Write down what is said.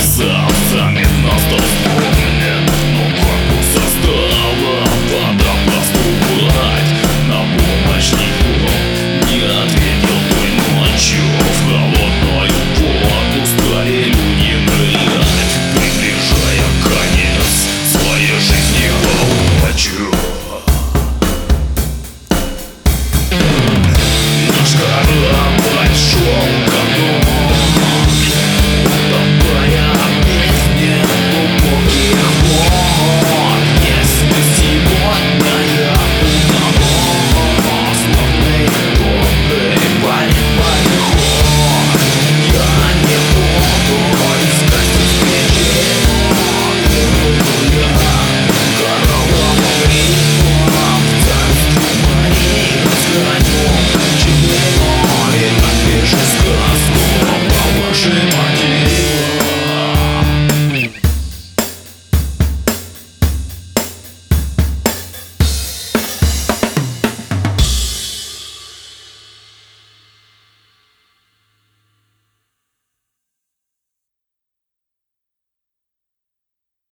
Yes.